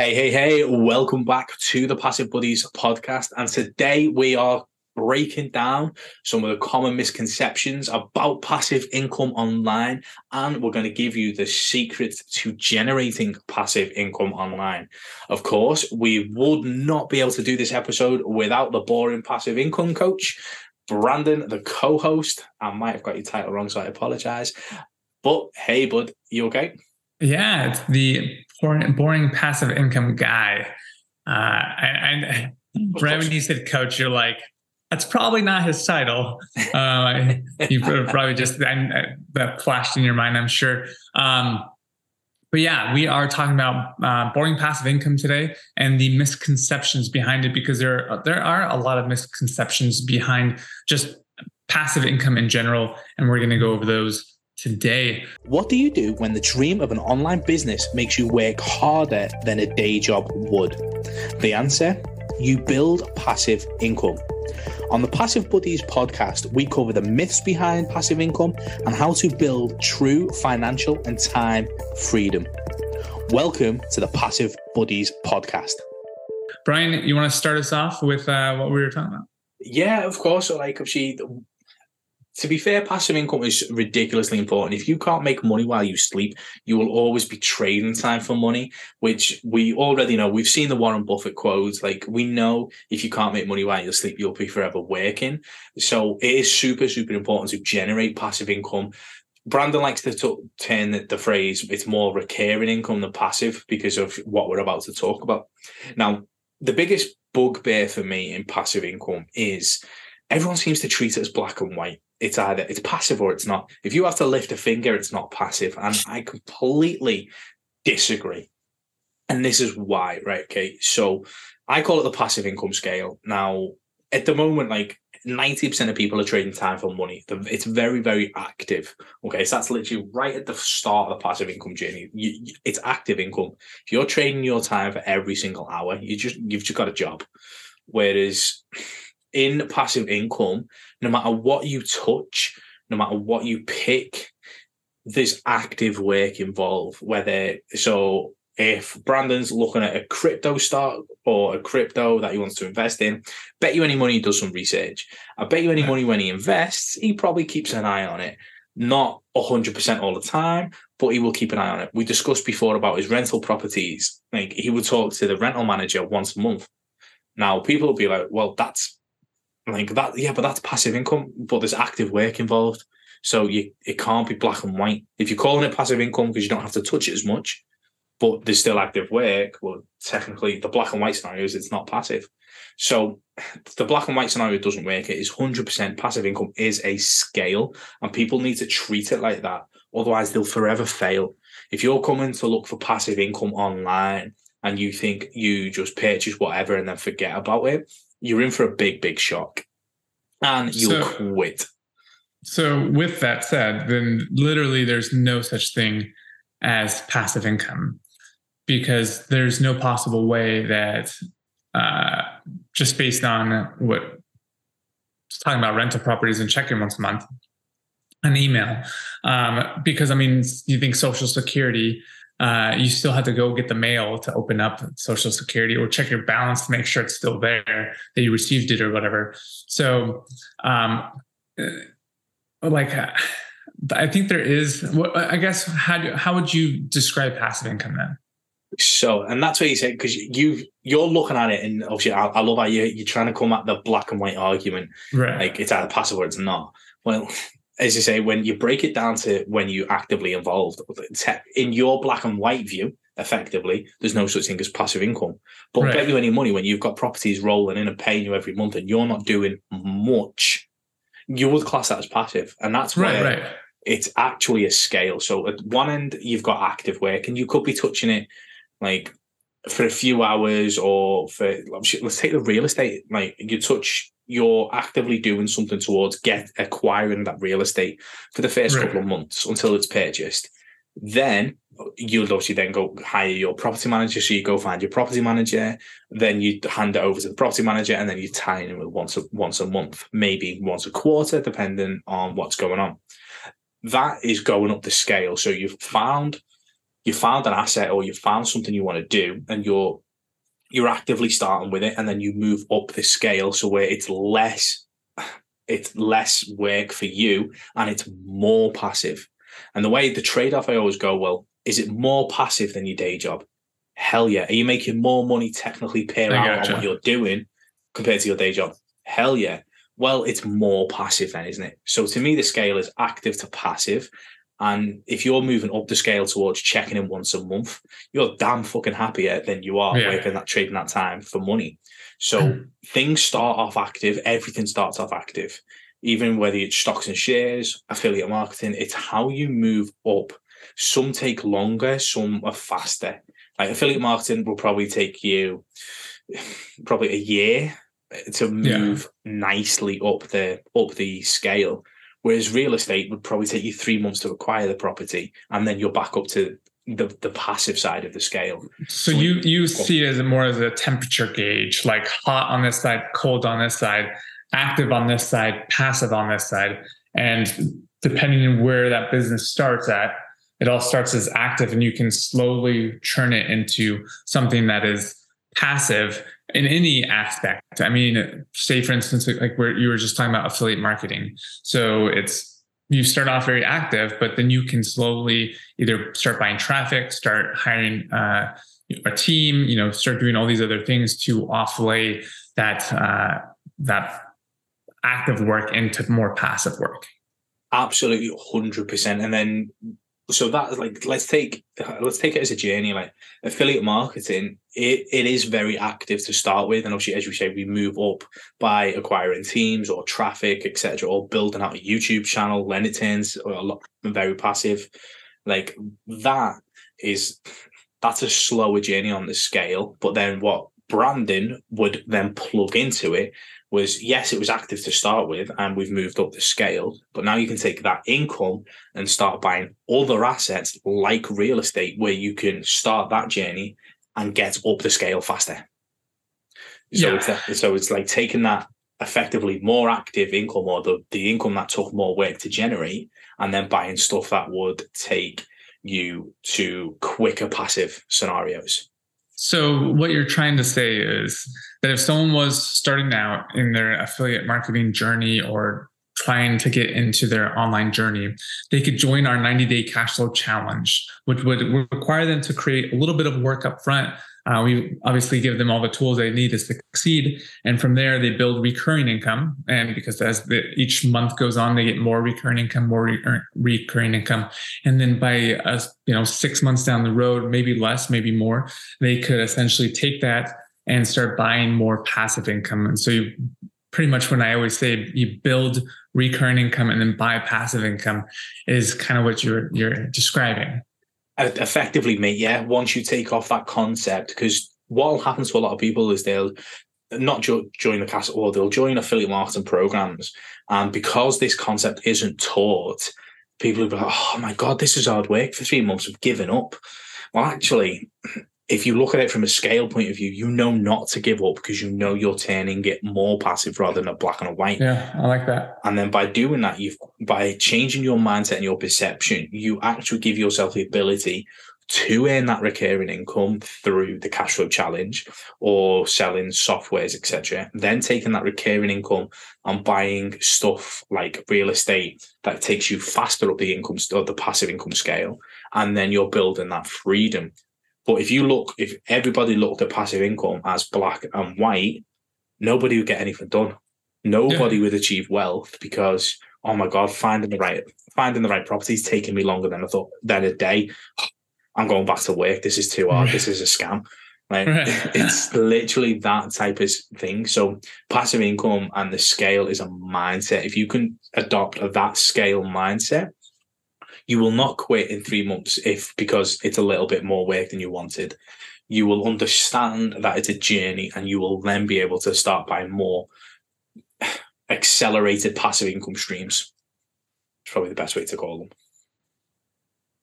Hey, hey, hey, welcome back to the Passive Buddies podcast. And today we are breaking down some of the common misconceptions about passive income online. And we're going to give you the secret to generating passive income online. Of course, we would not be able to do this episode without the boring passive income coach, Brandon, the co host. I might have got your title wrong, so I apologize. But hey, bud, you okay? Yeah, the boring, boring passive income guy. Uh, and right when you said coach, you're like, that's probably not his title. Uh, you probably just that flashed in your mind, I'm sure. Um, but yeah, we are talking about uh, boring passive income today and the misconceptions behind it because there there are a lot of misconceptions behind just passive income in general, and we're going to go over those today. What do you do when the dream of an online business makes you work harder than a day job would? The answer you build passive income. On the Passive Buddies podcast, we cover the myths behind passive income and how to build true financial and time freedom. Welcome to the Passive Buddies podcast. Brian, you want to start us off with uh, what we were talking about? Yeah, of course. So, like, obviously, to be fair, passive income is ridiculously important. If you can't make money while you sleep, you will always be trading time for money, which we already know. We've seen the Warren Buffett quotes. Like we know if you can't make money while you sleep, you'll be forever working. So it is super, super important to generate passive income. Brandon likes to turn the phrase it's more recurring income than passive because of what we're about to talk about. Now, the biggest bugbear for me in passive income is everyone seems to treat it as black and white it's either it's passive or it's not. If you have to lift a finger, it's not passive. And I completely disagree. And this is why, right? Okay. So I call it the passive income scale. Now, at the moment, like 90% of people are trading time for money. It's very, very active. Okay. So that's literally right at the start of the passive income journey. It's active income. If you're trading your time for every single hour, you just you've just got a job. Whereas in passive income, no matter what you touch, no matter what you pick, there's active work involved. Whether so if Brandon's looking at a crypto stock or a crypto that he wants to invest in, bet you any money he does some research. I bet you any money when he invests, he probably keeps an eye on it. Not 100% all the time, but he will keep an eye on it. We discussed before about his rental properties. Like he would talk to the rental manager once a month. Now, people will be like, well, that's like that, yeah, but that's passive income, but there's active work involved. So you it can't be black and white. If you're calling it passive income because you don't have to touch it as much, but there's still active work, well, technically the black and white scenario is it's not passive. So the black and white scenario doesn't work. It is 100% passive income is a scale, and people need to treat it like that. Otherwise, they'll forever fail. If you're coming to look for passive income online and you think you just purchase whatever and then forget about it, you're in for a big, big shock and you'll so, quit. So, with that said, then literally there's no such thing as passive income because there's no possible way that uh, just based on what talking about rental properties and checking once a month an email um, because i mean you think social security uh, you still have to go get the mail to open up Social Security or check your balance to make sure it's still there that you received it or whatever. So, um, uh, like, uh, I think there is. I guess how do, how would you describe passive income then? So, and that's what you said because you you're looking at it, and obviously, I, I love how you you're trying to come at the black and white argument, right? Like it's either passive or it's not. Well, as you say, when you break it down to when you actively involved in your black and white view, effectively, there's no such thing as passive income. But right. get you any money when you've got properties rolling in and paying you every month and you're not doing much, you would class that as passive. And that's where right, right. it's actually a scale. So at one end, you've got active work and you could be touching it like for a few hours or for let's take the real estate. Like you touch you're actively doing something towards get acquiring that real estate for the first right. couple of months until it's purchased. Then you'll obviously then go hire your property manager. So you go find your property manager, then you hand it over to the property manager, and then you tie in with once a once a month, maybe once a quarter, depending on what's going on. That is going up the scale. So you've found you found an asset or you found something you want to do and you're you're actively starting with it and then you move up the scale so where it's less it's less work for you and it's more passive. And the way the trade-off i always go well is it more passive than your day job? Hell yeah. Are you making more money technically per hour on what you're doing compared to your day job? Hell yeah. Well it's more passive then isn't it? So to me the scale is active to passive and if you're moving up the scale towards checking in once a month, you're damn fucking happier than you are yeah. working that trading that time for money. So mm. things start off active, everything starts off active. Even whether it's stocks and shares, affiliate marketing, it's how you move up. Some take longer, some are faster. Like affiliate marketing will probably take you probably a year to move yeah. nicely up the up the scale Whereas real estate would probably take you three months to acquire the property, and then you're back up to the, the passive side of the scale. So you you see it as more as a temperature gauge, like hot on this side, cold on this side, active on this side, passive on this side, and depending on where that business starts at, it all starts as active, and you can slowly turn it into something that is passive in any aspect. I mean, say for instance, like where you were just talking about affiliate marketing. So it's you start off very active, but then you can slowly either start buying traffic, start hiring uh, a team, you know, start doing all these other things to offlay that uh, that active work into more passive work. Absolutely, hundred percent. And then so that like let's take let's take it as a journey like affiliate marketing it, it is very active to start with. And obviously as you say we move up by acquiring teams or traffic etc or building out a youtube channel then it turns a lot very passive. Like that is that's a slower journey on the scale but then what? Brandon would then plug into it was yes, it was active to start with, and we've moved up the scale. But now you can take that income and start buying other assets like real estate, where you can start that journey and get up the scale faster. So, yeah. it's, so it's like taking that effectively more active income or the, the income that took more work to generate, and then buying stuff that would take you to quicker passive scenarios. So, what you're trying to say is that if someone was starting out in their affiliate marketing journey or trying to get into their online journey, they could join our 90 day cash flow challenge, which would require them to create a little bit of work up front uh, we obviously give them all the tools they need to succeed, and from there they build recurring income. And because as the, each month goes on, they get more recurring income, more re- er, recurring income, and then by uh, you know six months down the road, maybe less, maybe more, they could essentially take that and start buying more passive income. And so you pretty much when I always say you build recurring income and then buy passive income is kind of what you're you're describing effectively, mate. Yeah, once you take off that concept, because what happens happen to a lot of people is they'll not jo- join the cast or they'll join affiliate marketing programs, and because this concept isn't taught, people will be like, "Oh my god, this is hard work for three months. I've given up." Well, actually, if you look at it from a scale point of view, you know not to give up because you know you're turning it more passive rather than a black and a white. Yeah, I like that. And then by doing that, you've by changing your mindset and your perception, you actually give yourself the ability to earn that recurring income through the cash flow challenge or selling softwares, etc. Then taking that recurring income and buying stuff like real estate that takes you faster up the income or the passive income scale. And then you're building that freedom but if you look, if everybody looked at passive income as black and white, nobody would get anything done. Nobody yeah. would achieve wealth because, oh my god, finding the right finding the right property is taking me longer than I thought than a day. I'm going back to work. This is too hard. This is a scam. Like it's literally that type of thing. So passive income and the scale is a mindset. If you can adopt that scale mindset, you will not quit in three months if because it's a little bit more work than you wanted. You will understand that it's a journey and you will then be able to start buying more accelerated passive income streams. It's probably the best way to call them.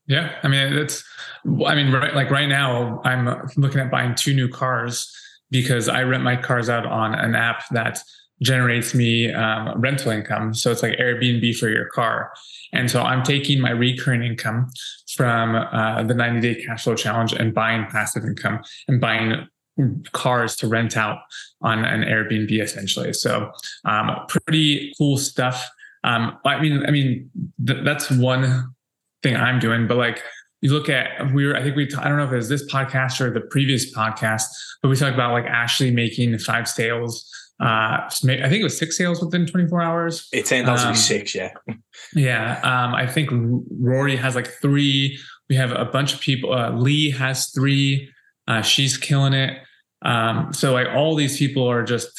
Yeah, I mean it's. I mean, right, like right now, I'm looking at buying two new cars because I rent my cars out on an app that generates me um, rental income. So it's like Airbnb for your car. And so I'm taking my recurring income from uh, the 90 day cash flow challenge and buying passive income and buying cars to rent out on an Airbnb essentially. So um, pretty cool stuff. Um, I mean, I mean, th- that's one thing I'm doing, but like you look at we were i think we I don't know if it was this podcast or the previous podcast but we talked about like ashley making five sales uh i think it was six sales within 24 hours. It turned out to be um, six yeah. Yeah um i think rory has like three. We have a bunch of people uh, lee has three. Uh, she's killing it. Um so like all these people are just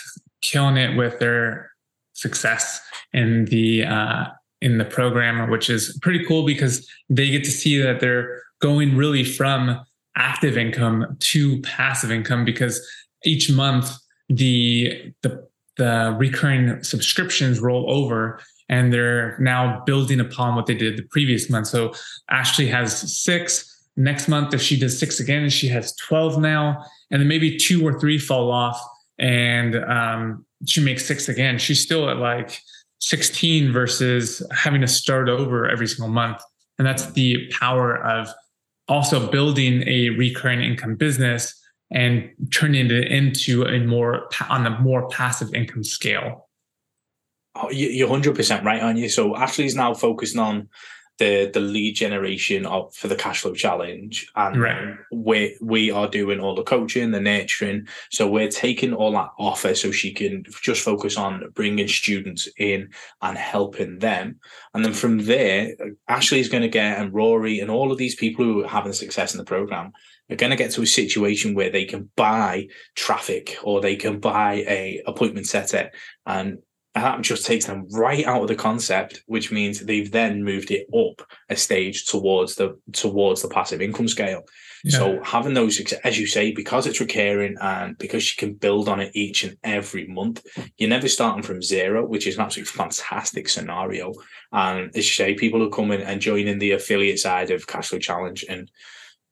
killing it with their success in the uh in the program, which is pretty cool because they get to see that they're going really from active income to passive income because each month the the the recurring subscriptions roll over and they're now building upon what they did the previous month. So Ashley has six. Next month, if she does six again, she has 12 now. And then maybe two or three fall off and um, she makes six again. She's still at like 16 versus having to start over every single month. And that's the power of also building a recurring income business and turning it into a more on a more passive income scale. Oh, you're 100% right, aren't you? So Ashley's now focusing on the the lead generation of for the cash flow challenge. And right. we we are doing all the coaching the nurturing. So we're taking all that offer so she can just focus on bringing students in and helping them. And then from there ashley's going to get and rory and all of these people who are having success in the program are going to get to a situation where they can buy traffic or they can buy a appointment setter and that just takes them right out of the concept, which means they've then moved it up a stage towards the towards the passive income scale. Yeah. So having those, as you say, because it's recurring and because you can build on it each and every month, you're never starting from zero, which is an absolutely fantastic scenario. And as you say, people are coming and joining the affiliate side of Cashflow Challenge and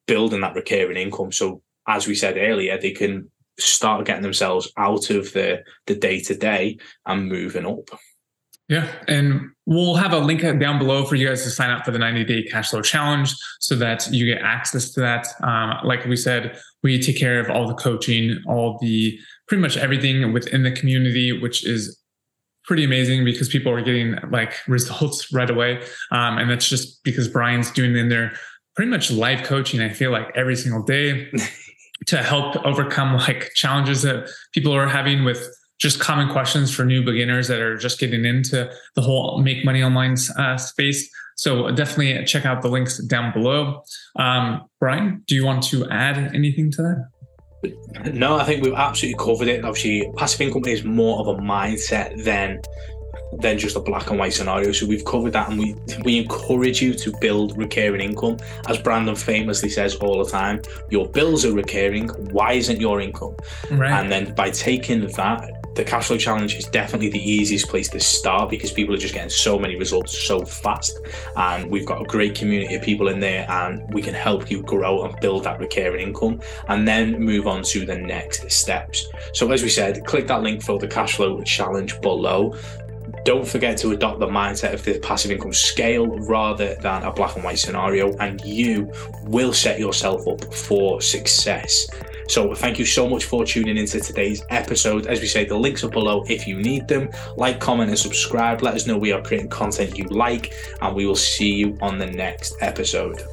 building that recurring income. So as we said earlier, they can start getting themselves out of the the day to day and moving up. Yeah, and we'll have a link down below for you guys to sign up for the 90 day cash flow challenge so that you get access to that. Um, like we said, we take care of all the coaching, all the pretty much everything within the community, which is pretty amazing because people are getting like results right away. Um, and that's just because Brian's doing in there pretty much live coaching, I feel like every single day. to help overcome like challenges that people are having with just common questions for new beginners that are just getting into the whole make money online uh, space. So definitely check out the links down below. Um, Brian, do you want to add anything to that? No, I think we've absolutely covered it. Obviously, passive income is more of a mindset than than just a black and white scenario. So we've covered that, and we we encourage you to build recurring income. As Brandon famously says all the time, your bills are recurring. Why isn't your income? Right. And then by taking that, the cash flow challenge is definitely the easiest place to start because people are just getting so many results so fast. And we've got a great community of people in there, and we can help you grow and build that recurring income and then move on to the next steps. So, as we said, click that link for the cash flow challenge below. Don't forget to adopt the mindset of the passive income scale rather than a black and white scenario, and you will set yourself up for success. So, thank you so much for tuning into today's episode. As we say, the links are below if you need them. Like, comment, and subscribe. Let us know we are creating content you like, and we will see you on the next episode.